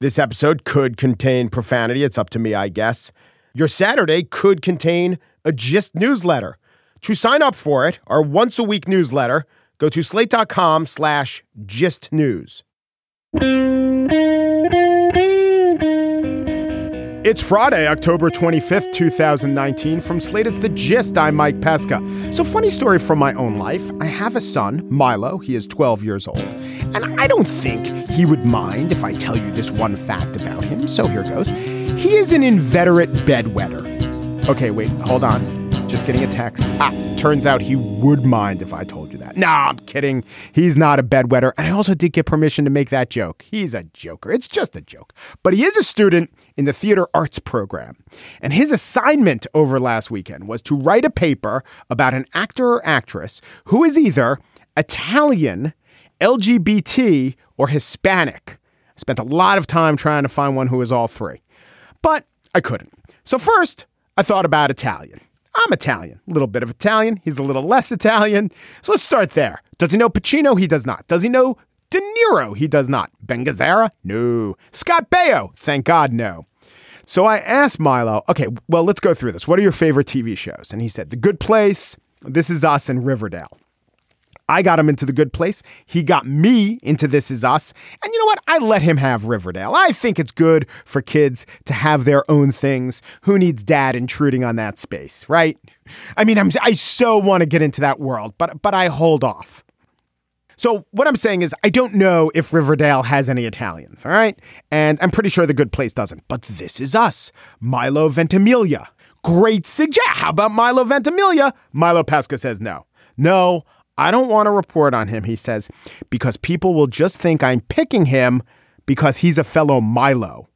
This episode could contain profanity. It's up to me, I guess. Your Saturday could contain a Gist newsletter. To sign up for it, our once a week newsletter, go to slate.com slash gist news. It's Friday, October 25th, 2019. From Slate, it's The Gist. I'm Mike Pesca. So, funny story from my own life. I have a son, Milo. He is 12 years old. And I don't think he would mind if I tell you this one fact about him. So, here goes. He is an inveterate bedwetter. Okay, wait, hold on. Just getting a text. Ah, turns out he would mind if I told you that. Nah, I'm kidding. He's not a bedwetter. And I also did get permission to make that joke. He's a joker. It's just a joke. But he is a student in the theater arts program. And his assignment over last weekend was to write a paper about an actor or actress who is either Italian, LGBT, or Hispanic. I spent a lot of time trying to find one who is all three. But I couldn't. So first, I thought about Italian. I'm Italian, a little bit of Italian. He's a little less Italian. So let's start there. Does he know Pacino? He does not. Does he know De Niro? He does not. Ben Gazzara? No. Scott Baio? Thank God, no. So I asked Milo, okay, well, let's go through this. What are your favorite TV shows? And he said, The Good Place, This Is Us, and Riverdale. I got him into the good place. He got me into This Is Us. And you know what? I let him have Riverdale. I think it's good for kids to have their own things. Who needs dad intruding on that space, right? I mean, I'm, I so want to get into that world, but, but I hold off. So what I'm saying is I don't know if Riverdale has any Italians, all right? And I'm pretty sure the good place doesn't. But This Is Us, Milo Ventimiglia. Great suggestion. How about Milo Ventimiglia? Milo Pesca says no. No, I don't want to report on him, he says, because people will just think I'm picking him because he's a fellow Milo.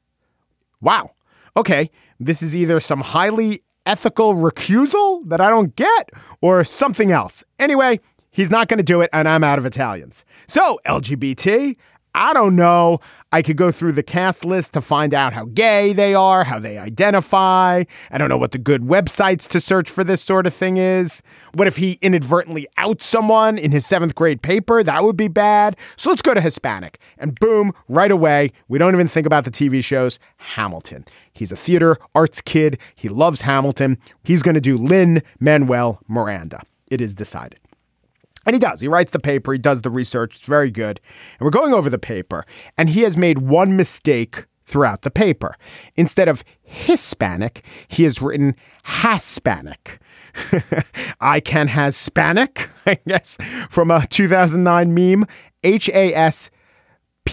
Wow. Okay. This is either some highly ethical recusal that I don't get or something else. Anyway, he's not going to do it, and I'm out of Italians. So, LGBT, I don't know. I could go through the cast list to find out how gay they are, how they identify. I don't know what the good websites to search for this sort of thing is. What if he inadvertently outs someone in his seventh grade paper? That would be bad. So let's go to Hispanic. And boom, right away, we don't even think about the TV shows. Hamilton. He's a theater arts kid. He loves Hamilton. He's going to do Lin Manuel Miranda. It is decided. And he does. He writes the paper, he does the research. It's very good. And we're going over the paper, and he has made one mistake throughout the paper. Instead of Hispanic, he has written Hispanic. I can Hispanic, I guess, from a 2009 meme. H A S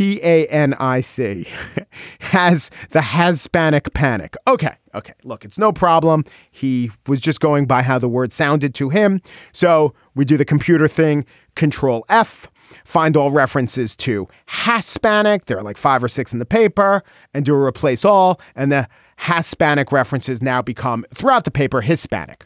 P A N I C has the Hispanic panic. Okay, okay. Look, it's no problem. He was just going by how the word sounded to him. So we do the computer thing, Control F, find all references to Hispanic. There are like five or six in the paper, and do a replace all. And the Hispanic references now become throughout the paper Hispanic.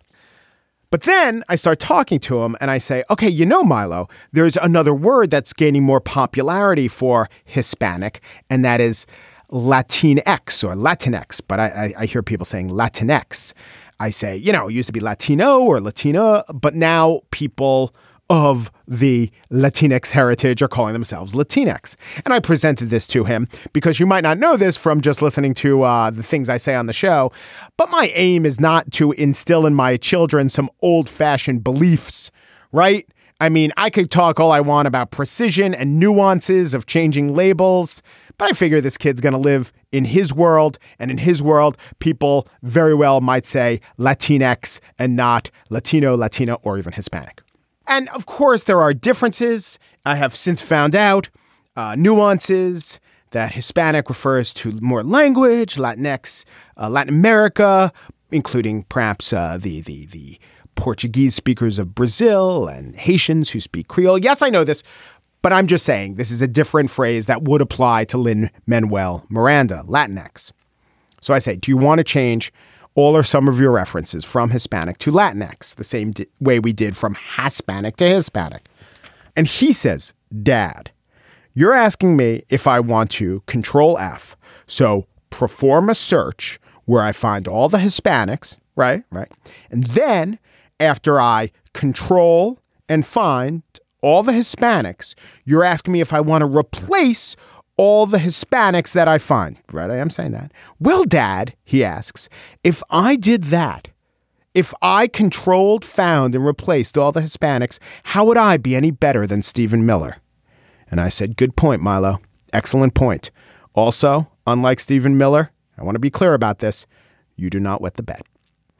But then I start talking to him and I say, okay, you know, Milo, there's another word that's gaining more popularity for Hispanic, and that is Latinx or Latinx. But I, I, I hear people saying Latinx. I say, you know, it used to be Latino or Latina, but now people of the Latinx heritage are calling themselves Latinx. And I presented this to him because you might not know this from just listening to uh, the things I say on the show. But my aim is not to instill in my children some old fashioned beliefs, right? I mean, I could talk all I want about precision and nuances of changing labels, but I figure this kid's going to live in his world. And in his world, people very well might say Latinx and not Latino, Latina, or even Hispanic. And of course, there are differences. I have since found out uh, nuances that Hispanic refers to more language, Latinx, uh, Latin America, including perhaps uh, the the the Portuguese speakers of Brazil and Haitians who speak Creole. Yes, I know this, but I'm just saying this is a different phrase that would apply to Lin Manuel Miranda, Latinx. So I say, do you want to change all or some of your references from Hispanic to Latinx, the same d- way we did from Hispanic to Hispanic. And he says, Dad, you're asking me if I want to control F. So perform a search where I find all the Hispanics, right? Right. And then after I control and find all the Hispanics, you're asking me if I want to replace all the Hispanics that I find. Right, I am saying that. Well, Dad, he asks, if I did that, if I controlled, found, and replaced all the Hispanics, how would I be any better than Stephen Miller? And I said, Good point, Milo. Excellent point. Also, unlike Stephen Miller, I want to be clear about this you do not wet the bed.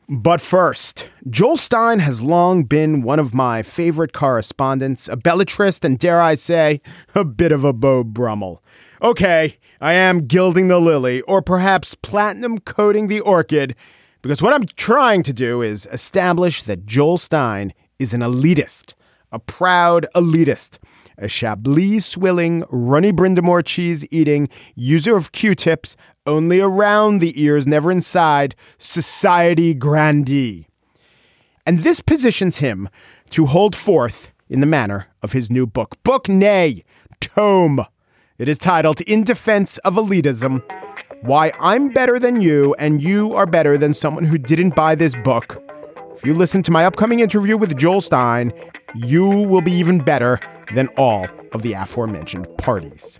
But first, Joel Stein has long been one of my favorite correspondents, a belletrist, and dare I say, a bit of a Beau Brummel. Okay, I am gilding the lily, or perhaps platinum coating the orchid, because what I'm trying to do is establish that Joel Stein is an elitist, a proud elitist a Chablis swilling, runny Brindamore cheese eating, user of Q tips, only around the ears, never inside, society grandee. And this positions him to hold forth in the manner of his new book. Book, nay, tome. It is titled In Defense of Elitism Why I'm Better Than You and You Are Better Than Someone Who Didn't Buy This Book. If you listen to my upcoming interview with Joel Stein, you will be even better than all of the aforementioned parties.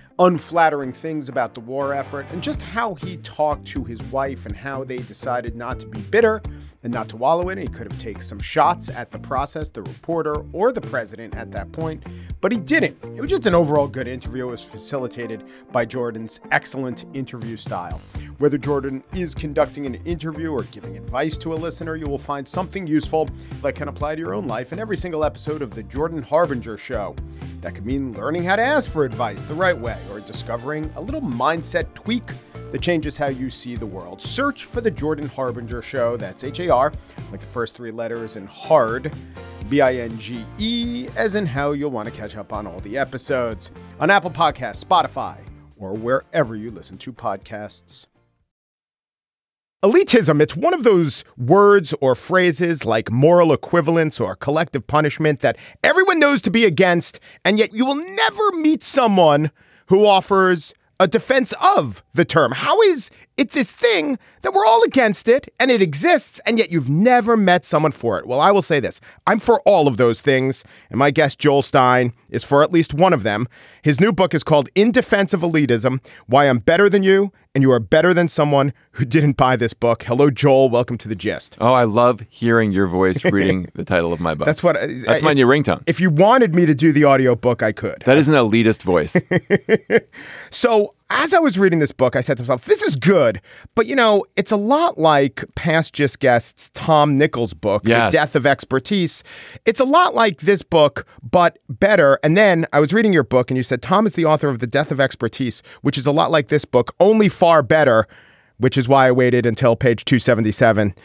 unflattering things about the war effort and just how he talked to his wife and how they decided not to be bitter and not to wallow in it. He could have taken some shots at the process, the reporter, or the president at that point, but he didn't. It was just an overall good interview. It was facilitated by Jordan's excellent interview style. Whether Jordan is conducting an interview or giving advice to a listener, you will find something useful that can apply to your own life in every single episode of The Jordan Harbinger Show. That could mean learning how to ask for advice the right way or discovering a little mindset tweak that changes how you see the world. Search for The Jordan Harbinger Show. That's H A R, like the first three letters, and hard, B I N G E, as in how you'll want to catch up on all the episodes on Apple Podcasts, Spotify, or wherever you listen to podcasts. Elitism, it's one of those words or phrases like moral equivalence or collective punishment that everyone knows to be against, and yet you will never meet someone who offers a defense of the term. How is it this thing that we're all against it and it exists, and yet you've never met someone for it? Well, I will say this I'm for all of those things, and my guest, Joel Stein, is for at least one of them. His new book is called In Defense of Elitism Why I'm Better Than You and You Are Better Than Someone Who Didn't Buy This Book. Hello, Joel. Welcome to the gist. Oh, I love hearing your voice reading the title of my book. That's what That's my if, new ringtone. If you wanted me to do the audiobook, I could. That is an elitist voice. so, as I was reading this book, I said to myself, this is good, but you know, it's a lot like past Gist guests Tom Nichols' book, yes. The Death of Expertise. It's a lot like this book, but better. And then I was reading your book and you said Tom is the author of The Death of Expertise, which is a lot like this book, only far better, which is why I waited until page 277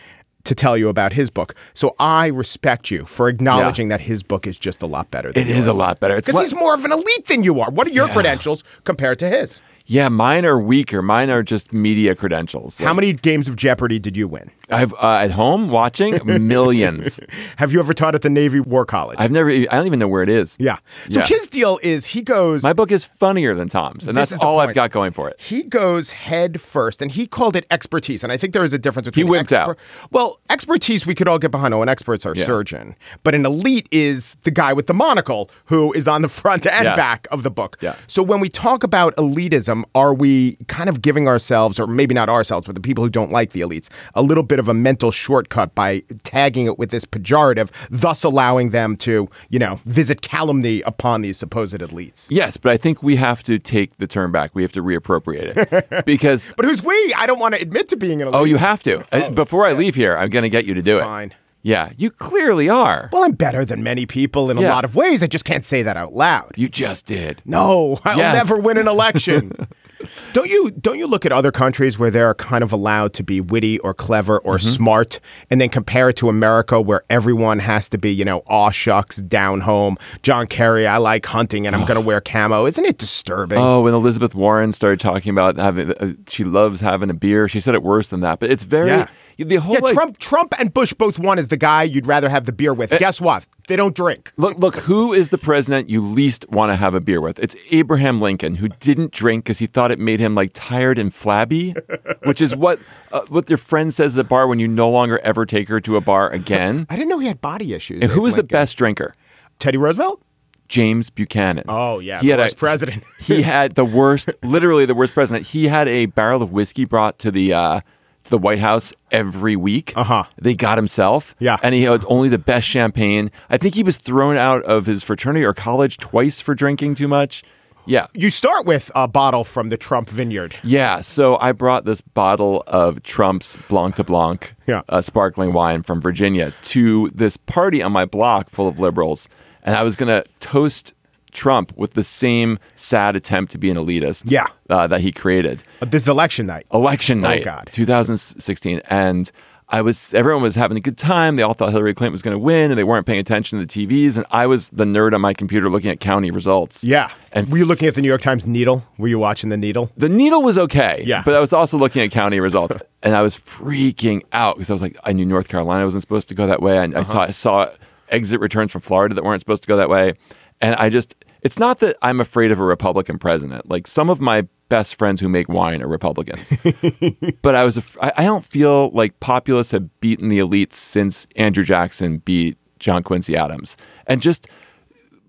to tell you about his book. So I respect you for acknowledging yeah. that his book is just a lot better. It is a lot better. Because he's more of an elite than you are. What are your yeah. credentials compared to his? Yeah, mine are weaker. Mine are just media credentials. How like, many games of Jeopardy did you win? I've uh, at home watching millions. Have you ever taught at the Navy War College? I've never. I don't even know where it is. Yeah. So yeah. his deal is he goes. My book is funnier than Tom's, and that's all point. I've got going for it. He goes head first, and he called it expertise. And I think there is a difference between. He wimped exper- out. Well, expertise we could all get behind. Oh, an expert's our yeah. surgeon, but an elite is the guy with the monocle who is on the front and yes. back of the book. Yeah. So when we talk about elitism are we kind of giving ourselves, or maybe not ourselves, but the people who don't like the elites, a little bit of a mental shortcut by tagging it with this pejorative, thus allowing them to, you know, visit calumny upon these supposed elites? Yes, but I think we have to take the term back. We have to reappropriate it because. But who's we? I don't want to admit to being an elite. oh, you have to. Uh, Before I leave here, I'm going to get you to do it. Fine. Yeah, you clearly are. Well, I'm better than many people in a lot of ways. I just can't say that out loud. You just did. No, I'll Yes. never win an election. don't you don't you look at other countries where they're kind of allowed to be witty or clever or Mm-hmm. smart and then compare it to America where everyone has to be, you know, aw shucks, down home. John Kerry, I like hunting and I'm going to wear camo. Isn't it disturbing? Oh, when Elizabeth Warren started talking about having, uh, she loves having a beer. She said it worse than that, but it's very Yeah. The whole yeah, like, Trump Trump and Bush both one is the guy you'd rather have the beer with. Eh. Guess what? They don't drink. Look, look, who is the president you least want to have a beer with? It's Abraham Lincoln, who didn't drink because he thought it made him like tired and flabby, which is what uh, what your friend says at the bar when you no longer ever take her to a bar again. I didn't know he had body issues. And who was is the best drinker? Teddy Roosevelt? James Buchanan. Oh yeah, he the had a president. he had the worst, literally the worst president. He had a barrel of whiskey brought to the uh, the White House every week. Uh-huh. They got himself. Yeah. and he had only the best champagne. I think he was thrown out of his fraternity or college twice for drinking too much. Yeah. you start with a bottle from the Trump vineyard. Yeah, so I brought this bottle of Trump's Blanc de Blanc, Yeah. uh, sparkling wine from Virginia, to this party on my block full of liberals, and I was going to toast Trump with the same sad attempt to be an elitist, Yeah. uh, that he created. This election night. Election night, Oh, God. 2016, and I was everyone was having a good time. They all thought Hillary Clinton was going to win, and they weren't paying attention to the TVs. And I was the nerd on my computer looking at county results. Yeah. and were you looking at the New York Times Needle? Were you watching the Needle? The needle was okay. Yeah. But I was also looking at county results and I was freaking out because I was like, I knew North Carolina wasn't supposed to go that way. And I saw I saw exit returns from Florida that weren't supposed to go that way. And I just it's not that I'm afraid of a Republican president. Like some of my best friends who make wine are Republicans. but I was af- I, I don't feel like populists have beaten the elites since Andrew Jackson beat John Quincy Adams. And just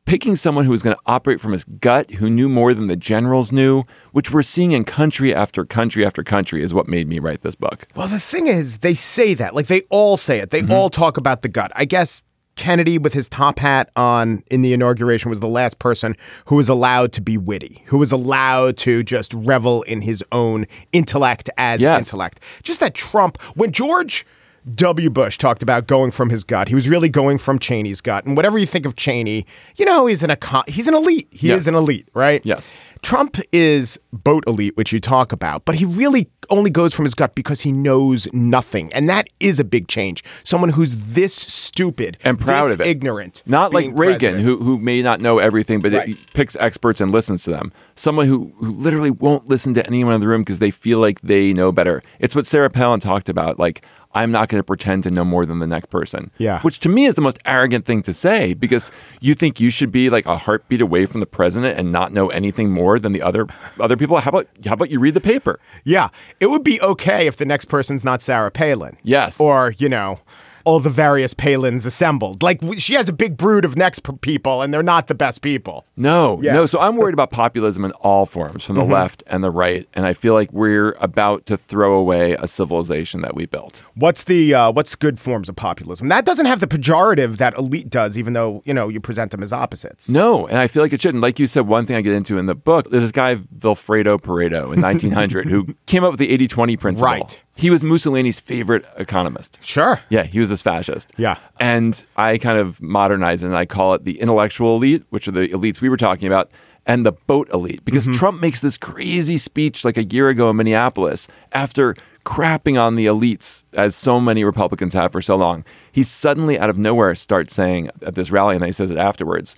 picking someone who was going to operate from his gut, who knew more than the generals knew, which we're seeing in country after country after country, is what made me write this book. Well, the thing is, they say that. Like, they all say it. They Mm-hmm. all talk about the gut. I guess Kennedy, with his top hat on in the inauguration, was the last person who was allowed to be witty, who was allowed to just revel in his own intellect as Yes. intellect. Just that Trump, when George. W. Bush talked about going from his gut. He was really going from Cheney's gut. And whatever you think of Cheney, you know, he's an econ- he's an elite. He Yes. is an elite, right? Yes. Trump is boat elite, which you talk about, but he really only goes from his gut because he knows nothing. And that is a big change. Someone who's this stupid And proud this of it. ignorant. Not like Reagan, president. who, who may not know everything, but Right. picks experts and listens to them. Someone who, who literally won't listen to anyone in the room because they feel like they know better. It's what Sarah Palin talked about. Like, I'm not going to pretend to know more than the next person. Yeah. Which to me is the most arrogant thing to say because you think you should be like a heartbeat away from the president and not know anything more than the other other people. How about how about you read the paper? Yeah. It would be okay if the next person's not Sarah Palin. Yes. Or, you know, all the various Palins assembled. Like, she has a big brood of next people, and they're not the best people. No, Yeah. Mm-hmm. no. So I'm worried about populism in all forms, from the left and the right, and I feel like we're about to throw away a civilization that we built. What's the uh, what's good forms of populism? That doesn't have the pejorative that elite does, even though you know you present them as opposites. No, and I feel like it shouldn't. Like you said, one thing I get into in the book, there's this guy Vilfredo Pareto in 1900 who came up with the 80-20 principle. Right. He was Mussolini's favorite economist. Sure. Yeah, he was this fascist. Yeah. And I kind of modernize it and I call it the intellectual elite, which are the elites we were talking about, and the boat elite. Because Mm-hmm. Trump makes this crazy speech like a year ago in Minneapolis after crapping on the elites, as so many Republicans have for so long. He suddenly, out of nowhere, starts saying at this rally, and then he says it afterwards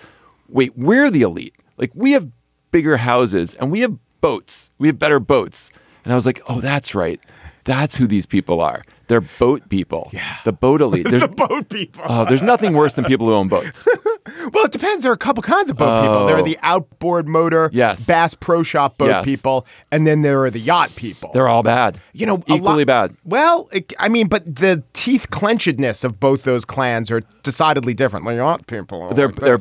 wait, we're the elite. Like, we have bigger houses and we have boats. We have better boats. And I was like, oh, that's right. That's who these people are. They're boat people. Yeah. The boat elite. There's, The boat people. Oh, there's nothing worse than people who own boats. Well, it depends. There are a couple kinds of boat people. There are Oh. the outboard motor, Yes. Bass Pro Shop boat Yes. people, and then there are the yacht people. They're all bad. you know, equally lot- bad. Well, it, I mean, but the teeth clenchedness of both those clans are decidedly different. The yacht people, They're like they're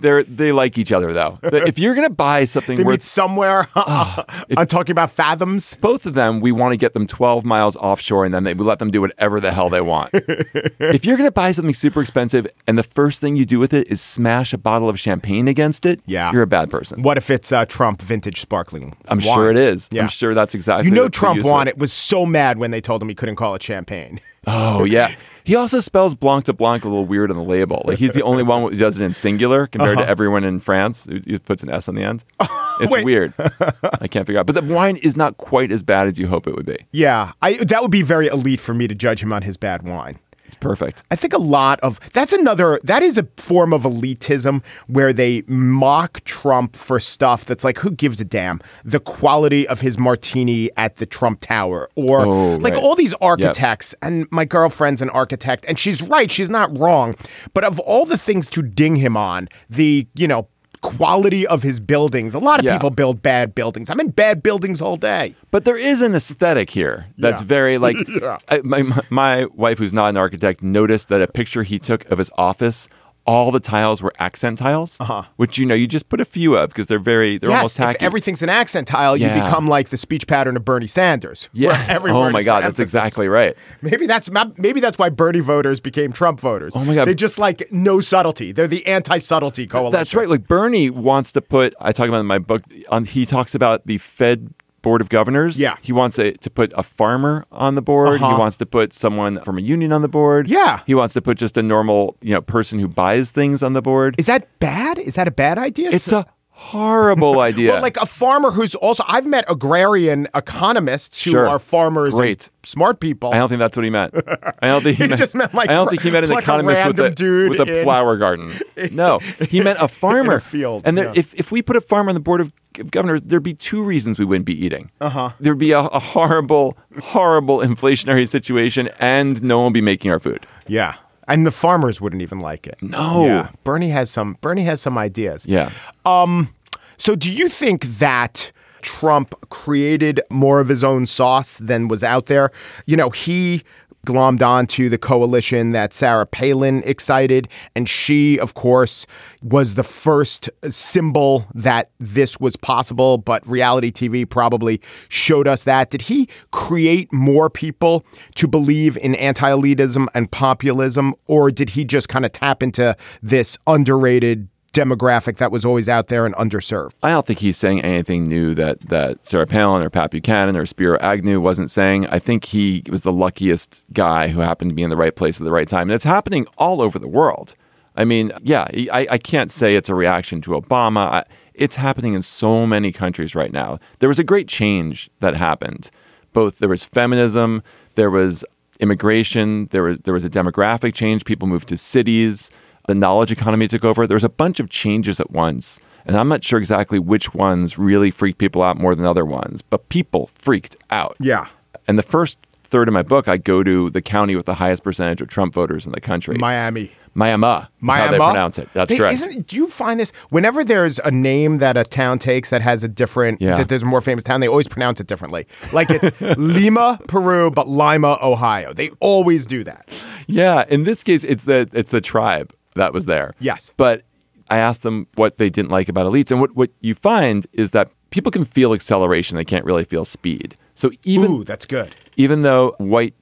they're they like each other though. if you're gonna buy something they worth somewhere. I'm talking about fathoms. both of them, we want to get them 12 miles offshore and then they, we let them do whatever the hell they want. if you're going to buy something super expensive and the first thing you do with it is smash a bottle of champagne against it, Yeah. you're a bad person. What if it's uh, Trump vintage sparkling? I'm wine? sure it is. Yeah. I'm sure that's exactly You know, Trump won it. Was so mad when they told him he couldn't call it champagne. Oh, yeah. He also spells Blanc de Blanc a little weird on the label. Like he's the only one who does it in singular compared to everyone in France who, puts an S on the end. It's Uh-huh. Weird. I can't figure out. But the wine is not quite as bad as you hope it would be. Yeah, I that would be very elite for me to judge him on his bad wine. It's perfect. I think a lot of that's another that is a form of elitism where they mock Trump for stuff that's like who gives a damn the quality of his martini at the Trump Tower or Oh, like right. all these architects and my girlfriend's an architect and she's right she's not wrong but of all the things to ding him on the you know quality of his buildings a lot of Yeah. people build bad buildings I'm in bad buildings all day But there is an aesthetic here that's Yeah. very like Yeah. I, my my wife, who's not an architect, noticed that a picture he took of his office, all the tiles were accent tiles, uh-huh. which you know you just put a few of because they're very they're almost yes, tacky. if everything's an accent tile, you become like the speech pattern of Bernie Sanders. yes. Oh my God, that's exactly right. Maybe that's maybe that's why Bernie voters became Trump voters. Oh my God. they just like no subtlety. They're the anti-subtlety coalition. That's right. Like Bernie wants to put. I talk about in my book. On he talks about the Fed board of governors. Yeah. he wants a, to put a farmer on the board. He Uh-huh. wants to put someone from a union on the board. Yeah. he wants to put just a normal you know person who buys things on the board. Is that bad? Is that a bad idea? It's a horrible idea. Well, like a farmer who's also I've met agrarian economists who Sure. are farmers, and Great. smart people. I don't think that's what he meant. I don't think he, He meant, just meant, like, I don't think he meant an a economist with a dude with a in- flower garden. No, he meant a farmer. field, And there, yeah. if if we put a farmer on the board of governors, there'd be two reasons we wouldn't be eating. Uh Uh-huh. huh. There'd be a, a horrible, horrible inflationary situation, and no one would be making our food. yeah, and the farmers wouldn't even like it. No. Yeah. Bernie has some. Bernie has some ideas. Yeah. Um, so, do you think that Trump created more of his own sauce than was out there? You know, he glommed onto the coalition that Sarah Palin excited, and she, of course, was the first symbol that this was possible. But reality TV probably showed us that. Did he create more people to believe in anti elitism and populism, or did he just kind of tap into this underrated? Demographic that was always out there and underserved. I don't think he's saying anything new that that Sarah Palin or Pat Buchanan or Spiro Agnew wasn't saying. I think he was the luckiest guy who happened to be in the right place at the right time, and it's happening all over the world. I mean, yeah, I, I can't say it's a reaction to Obama. I, it's happening in so many countries right now. There was a great change that happened. Both there was feminism, there was immigration, there was there was a demographic change. People moved to cities. The knowledge economy took over. There was a bunch of changes at once. And I'm not sure exactly which ones really freaked people out more than other ones, but people freaked out. Yeah. And the first third of my book, I go to the county with the highest percentage of Trump voters in the country. Miami. Miami. That's how they pronounce it. That's They- correct. Isn't, do you find this whenever there's a name that a town takes that has a different, Yeah. that there's a more famous town, they always pronounce it differently. Like it's Lima, Peru, but Lima, Ohio. They always do that. Yeah, in this case, it's the it's the tribe that was there. Yes. but I asked them what they didn't like about elites, and what what you find is that people can feel acceleration; they can't really feel speed. So even Ooh, that's good. even though white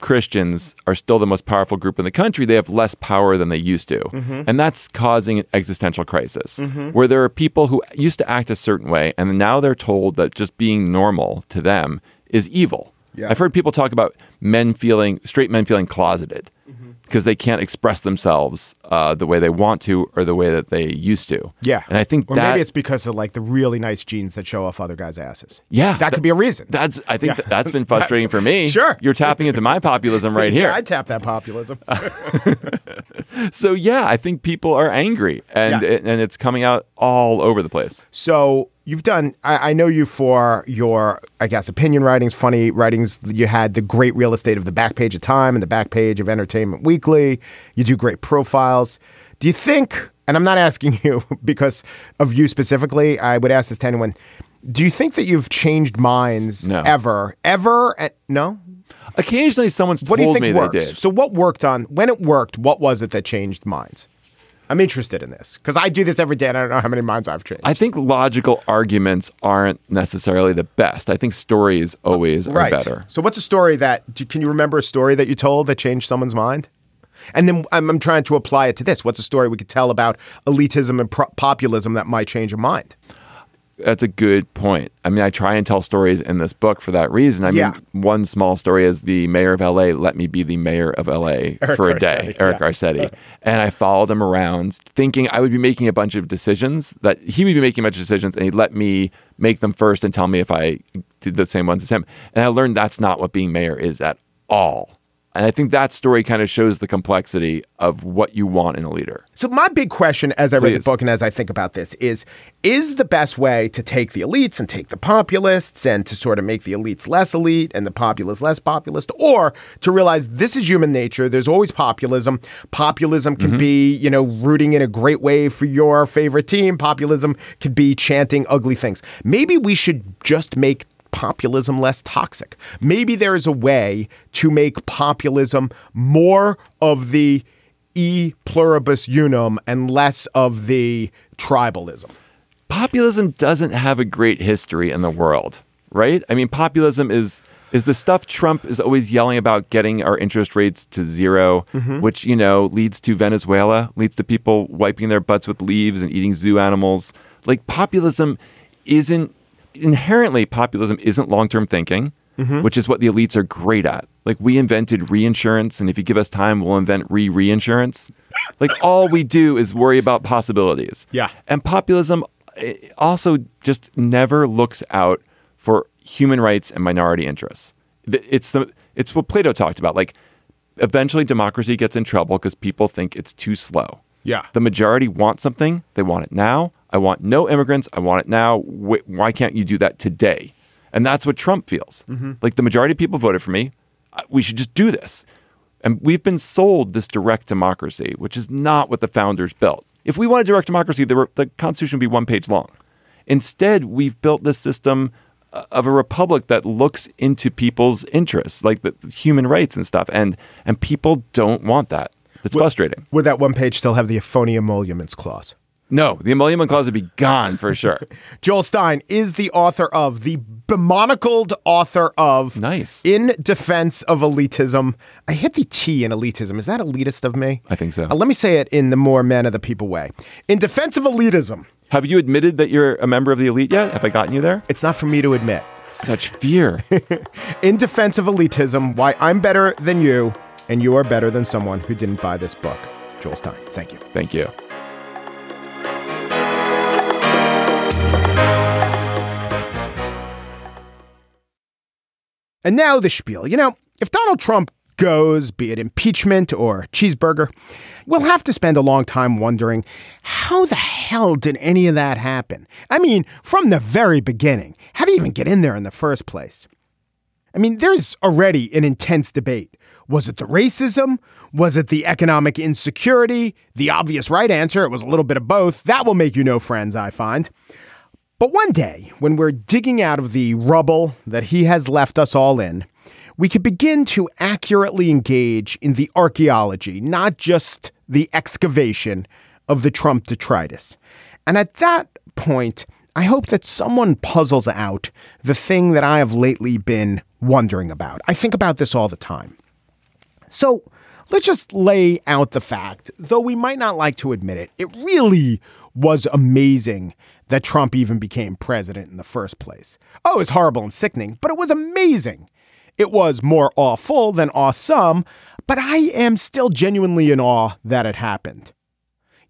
Christians are still the most powerful group in the country, they have less power than they used to. Mm-hmm. And that's causing an existential crisis where there are people who used to act a certain way and now they're told that just being normal to them is evil. Yeah. I've heard people talk about men feeling, straight men feeling closeted Mm-hmm. because they can't express themselves uh, the way they want to or the way that they used to. Yeah. And I think or that. maybe it's because of like the really nice jeans that show off other guys' asses. yeah, That could be a reason. That's. I think Yeah. that, that's been frustrating for me. Sure. you're tapping into my populism right here. Yeah, I tap that populism. So yeah, I think people are angry, and Yes. and it's coming out all over the place. So you've done. I, I know you for your, I guess, opinion writings, funny writings. You had the great real estate of the back page of Time and the back page of Entertainment Weekly. You do great profiles. Do you think and I'm not asking you because of you specifically. I would ask this to anyone. Do you think that you've changed minds No. ever? Ever? Uh, no? Occasionally, someone's What told do you think me works? they did. So what worked on when it worked? What was it that changed minds? I'm interested in this because I do this every day, and I don't know how many minds I've changed. I think logical arguments aren't necessarily the best. I think stories always are better. So what's a story that do, can you remember a story that you told that changed someone's mind? And then I'm, I'm trying to apply it to this. What's a story we could tell about elitism and pro- populism that might change a mind? That's a good point. I mean, I try and tell stories in this book for that reason. I Yeah. mean, one small story is the mayor of LA let me be the mayor of LA Eric for a Garcetti, day, Eric yeah. Garcetti. And I followed him around thinking I would be making a bunch of decisions that he would be making a bunch of decisions and he'd let me make them first and tell me if I did the same ones as him. And I learned that's not what being mayor is at all. And I think that story kind of shows the complexity of what you want in a leader. So my big question as I read the book and as I think about this is is the best way to take the elites and take the populists and to sort of make the elites less elite and the populace less populist or to realize this is human nature there's always populism. Populism can mm-hmm. be you know rooting in a great way for your favorite team. Populism could be chanting ugly things. Maybe we should just make populism less toxic maybe there is a way to make populism more of the e pluribus unum and less of the tribalism. populism doesn't have a great history in the world, right? I mean, populism is is the stuff Trump is always yelling about getting our interest rates to 0 mm-hmm. which, you know, leads to Venezuela, leads to people wiping their butts with leaves and eating zoo animals. Like populism isn't inherently populism isn't long-term thinking, which is what the elites are great at. Like we invented reinsurance and if you give us time, we'll invent re-reinsurance. like all we do is worry about possibilities. Yeah. And populism eh, also just never looks out for human rights and minority interests. It's the it's what Plato talked about. Like eventually democracy gets in trouble because people think it's too slow. Yeah. The majority want something, they want it now. I want no immigrants, I want it now. Wh- Why can't you do that today? And that's what Trump feels. Like the majority of people voted for me. We should just do this. And we've been sold this direct democracy, which is not what the founders built. If we wanted direct democracy, the, re- the Constitution would be one page long. Instead, we've built this system uh, of a republic that looks into people's interests, like the human rights and stuff, and and people don't want that. It's frustrating. Would that one page still have the euphonium emoluments clause? No, the emolument clause would be gone for sure. Joel Stein is the author of the bemonocled author of Nice. In Defense of Elitism. I hit the T in elitism. Is that elitist of me? I think so. Uh, let me say it in the more man of the people way. In Defense of Elitism. Have you admitted that you're a member of the elite yet? Have I gotten you there? It's not for me to admit. Such fear. In Defense of Elitism, why I'm better than you and you are better than someone who didn't buy this book. Joel Stein. Thank you. Thank you. And now the spiel. You know, if Donald Trump goes, be it impeachment or cheeseburger, we'll have to spend a long time wondering how the hell did any of that happen? I mean, from the very beginning, how do you even get in there in the first place? I mean, there's already an intense debate. Was it the racism? Was it the economic insecurity? The obvious right answer, it was a little bit of both. That will make you no friends, I find. But one day, when we're digging out of the rubble that he has left us all in, we could begin to accurately engage in the archaeology, not just the excavation of the Trump detritus. And at that point, I hope that someone puzzles out the thing that I have lately been wondering about. I think about this all the time. So let's just lay out the fact, though we might not like to admit it, it really was amazing that Trump even became president in the first place. Oh, it's horrible and sickening, but it was amazing. It was more awful than awesome, but I am still genuinely in awe that it happened.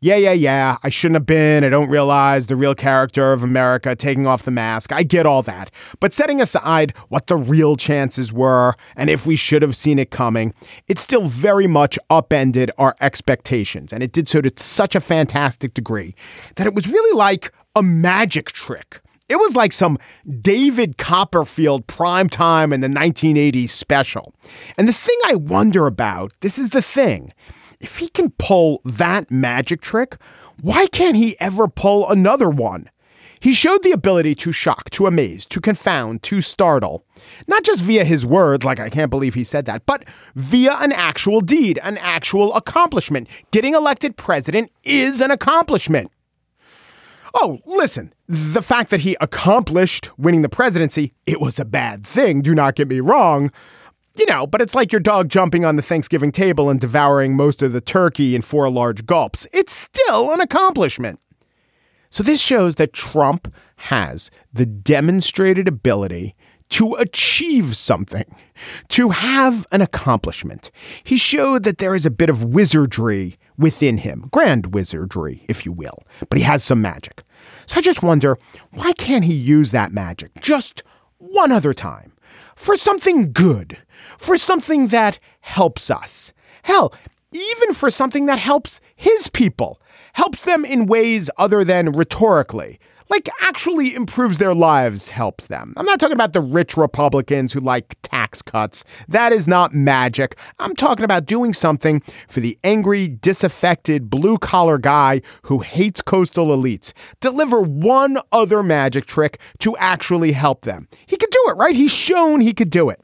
Yeah, yeah, yeah, I shouldn't have been. I don't realize the real character of America taking off the mask. I get all that. But setting aside what the real chances were and if we should have seen it coming, it still very much upended our expectations. And it did so to such a fantastic degree that it was really like a magic trick. It was like some David Copperfield prime time in the 1980s special. And the thing I wonder about, this is the thing, if he can pull that magic trick, why can't he ever pull another one? He showed the ability to shock, to amaze, to confound, to startle. Not just via his words, like I can't believe he said that, but via an actual deed, an actual accomplishment. Getting elected president is an accomplishment. Oh, listen, the fact that he accomplished winning the presidency, it was a bad thing, do not get me wrong. You know, but it's like your dog jumping on the Thanksgiving table and devouring most of the turkey in four large gulps. It's still an accomplishment. So this shows that Trump has the demonstrated ability to achieve something, to have an accomplishment. He showed that there is a bit of wizardry within him, grand wizardry, if you will, but he has some magic. So I just wonder why can't he use that magic just one other time? For something good, for something that helps us? Hell, even for something that helps his people, helps them in ways other than rhetorically, like actually improves their lives, helps them. I'm not talking about the rich Republicans who like tax cuts. That is not magic. I'm talking about doing something for the angry, disaffected, blue collar guy who hates coastal elites. Deliver one other magic trick to actually help them. He could do it, right? He's shown he could do it.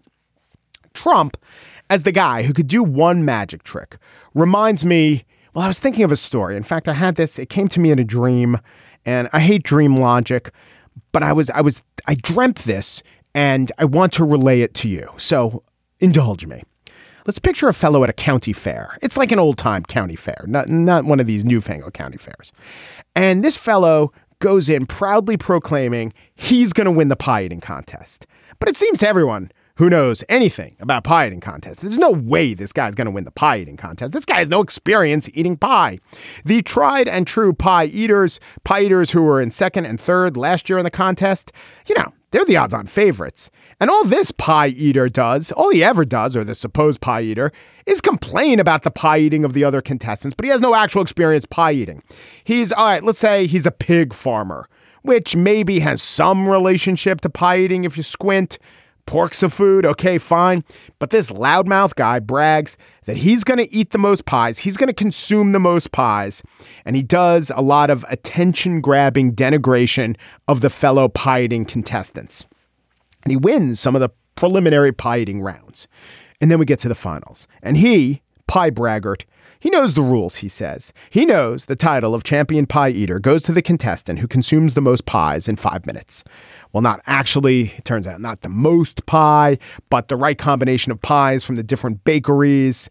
Trump, as the guy who could do one magic trick, reminds me. Well, I was thinking of a story. In fact, I had this, it came to me in a dream and I hate dream logic, but I was I was I dreamt this and I want to relay it to you. So indulge me. Let's picture a fellow at a county fair. It's like an old time county fair, not not one of these newfangled county fairs. And this fellow goes in proudly proclaiming he's going to win the pie eating contest. But it seems to everyone who knows anything about pie eating contests. There's no way this guy's going to win the pie eating contest. This guy has no experience eating pie. The tried and true pie eaters, pie eaters who were in second and third last year in the contest, you know, they're the odds on favorites. And all this pie eater does, all he ever does, or the supposed pie eater, is complain about the pie eating of the other contestants, but he has no actual experience pie eating. He's, all right, let's say he's a pig farmer, which maybe has some relationship to pie eating if you squint. Pork's a food, okay, fine. But this loudmouth guy brags that he's going to eat the most pies, he's going to consume the most pies, and he does a lot of attention grabbing denigration of the fellow pie eating contestants. And he wins some of the preliminary pie eating rounds. And then we get to the finals. And he, pie braggart, he knows the rules, he says. He knows the title of champion pie eater goes to the contestant who consumes the most pies in five minutes. Well, not actually, it turns out, not the most pie, but the right combination of pies from the different bakeries,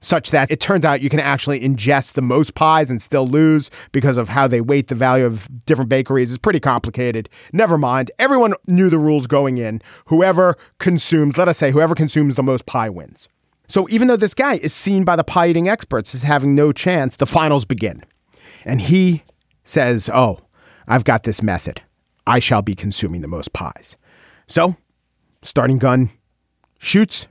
such that it turns out you can actually ingest the most pies and still lose because of how they weight the value of different bakeries. It's pretty complicated. Never mind. Everyone knew the rules going in. Whoever consumes, let us say, whoever consumes the most pie wins. So even though this guy is seen by the pie eating experts as having no chance, the finals begin. And he says, Oh, I've got this method. I shall be consuming the most pies. So, starting gun shoots.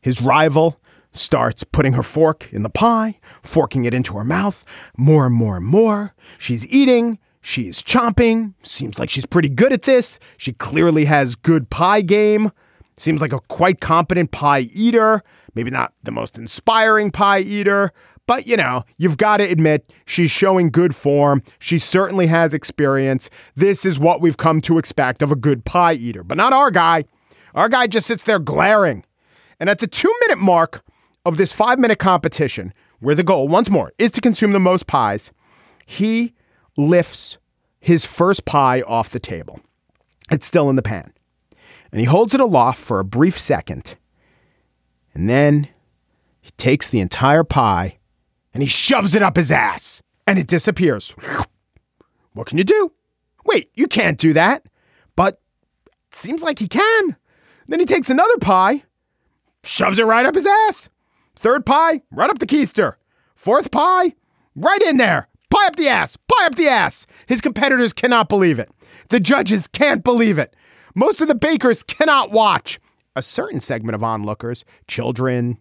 His rival starts putting her fork in the pie, forking it into her mouth, more and more and more. She's eating. She's chomping. Seems like she's pretty good at this. She clearly has good pie game. Seems like a quite competent pie eater. Maybe not the most inspiring pie eater, but you know, you've got to admit she's showing good form. She certainly has experience. This is what we've come to expect of a good pie eater, but not our guy. Our guy just sits there glaring. And at the two minute mark of this five minute competition, where the goal, once more, is to consume the most pies, he lifts his first pie off the table. It's still in the pan. And he holds it aloft for a brief second and then he takes the entire pie and he shoves it up his ass and it disappears. What can you do? Wait, you can't do that. But it seems like he can. Then he takes another pie, shoves it right up his ass. Third pie, right up the keister. Fourth pie, right in there. Pie up the ass, pie up the ass. His competitors cannot believe it. The judges can't believe it. Most of the bakers cannot watch a certain segment of onlookers, children,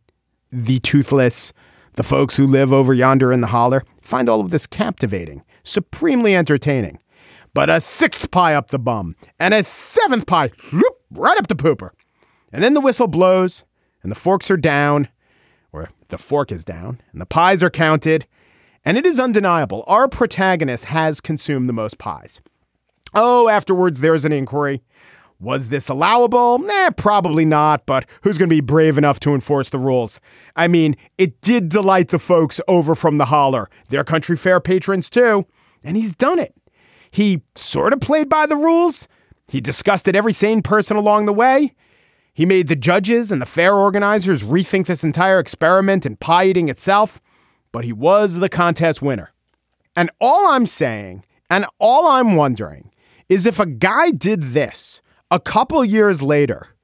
the toothless, the folks who live over yonder in the holler, find all of this captivating, supremely entertaining. But a sixth pie up the bum, and a seventh pie whoop, right up the pooper. And then the whistle blows, and the forks are down. or the fork is down and the pies are counted, and it is undeniable our protagonist has consumed the most pies. Oh, afterwards, there's an inquiry. Was this allowable? Nah, probably not, but who's going to be brave enough to enforce the rules? I mean, it did delight the folks over from the holler. They're country fair patrons too, and he's done it. He sort of played by the rules. He disgusted every sane person along the way. He made the judges and the fair organizers rethink this entire experiment and pie eating itself, but he was the contest winner. And all I'm saying, and all I'm wondering, is if a guy did this, a couple years later,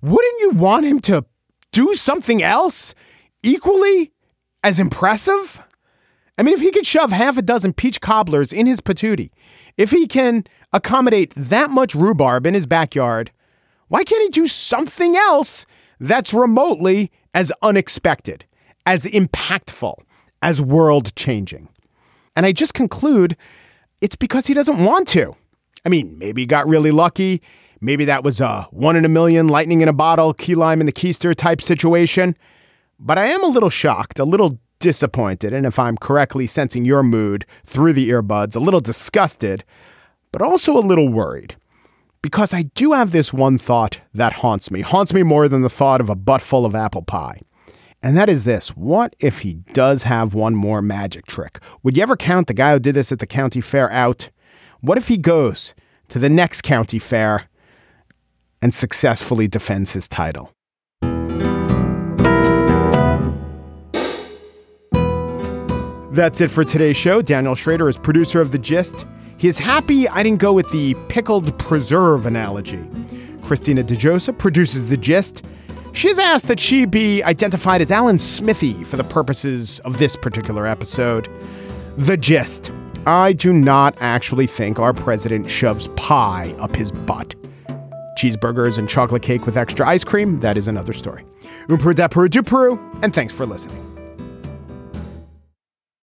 wouldn't you want him to do something else equally as impressive? I mean, if he could shove half a dozen peach cobblers in his patootie, if he can accommodate that much rhubarb in his backyard, why can't he do something else that's remotely as unexpected, as impactful, as world changing? And I just conclude it's because he doesn't want to. I mean, maybe he got really lucky Maybe that was a one in a million, lightning in a bottle, key lime in the keister type situation. But I am a little shocked, a little disappointed, and if I'm correctly sensing your mood through the earbuds, a little disgusted, but also a little worried. Because I do have this one thought that haunts me, haunts me more than the thought of a butt full of apple pie. And that is this what if he does have one more magic trick? Would you ever count the guy who did this at the county fair out? What if he goes to the next county fair and successfully defends his title. That's it for today's show. Daniel Schroeder is producer of The Gist. He is happy I didn't go with the pickled preserve analogy. Christina DeJosa produces The Gist. She has asked that she be identified as Alan Smithee for the purposes of this particular episode. The Gist. I do not actually think our president shoves pie up his butt cheeseburgers and chocolate cake with extra ice cream, that is another story. Umperu depperu duperu, and thanks for listening.